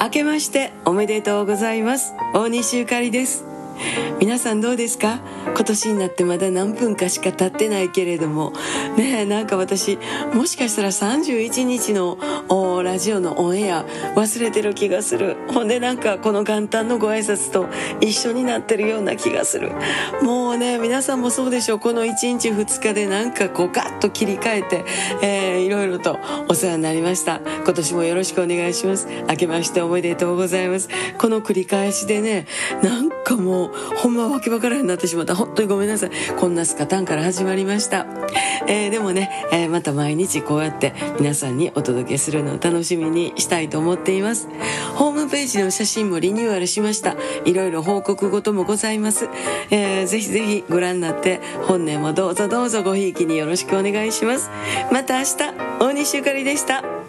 明けましておめでとうございます。大西ゆかりです。皆さんどうですか？今年になってまだ何分かしか経ってないけれども。ねえなんか私もしかしたら31日のラジオのオンエア忘れてる気がする。ほんでなんかこの元旦のご挨拶と一緒になってるような気がする。もうね皆さんもそうでしょう。この1日2日でなんかこうガッと切り替えて、えー、いろいろとお世話になりました。今年もよろしくお願いします。明けましておめでとうございます。この繰り返しでねなんかもうほんまわけわからへんなってしまった。本当にごめんなさい。こんなスカタンから始まりました、えー、でもね、えー、また毎日こうやって皆さんにお届けするのを楽しみにしたいと思っています。ホームページの写真もリニューアルしました。いろいろ報告事もございます、えー、ぜひぜひご覧になって本年もどうぞどうぞごひいきによろしくお願いします。また明日大西ゆかりでした。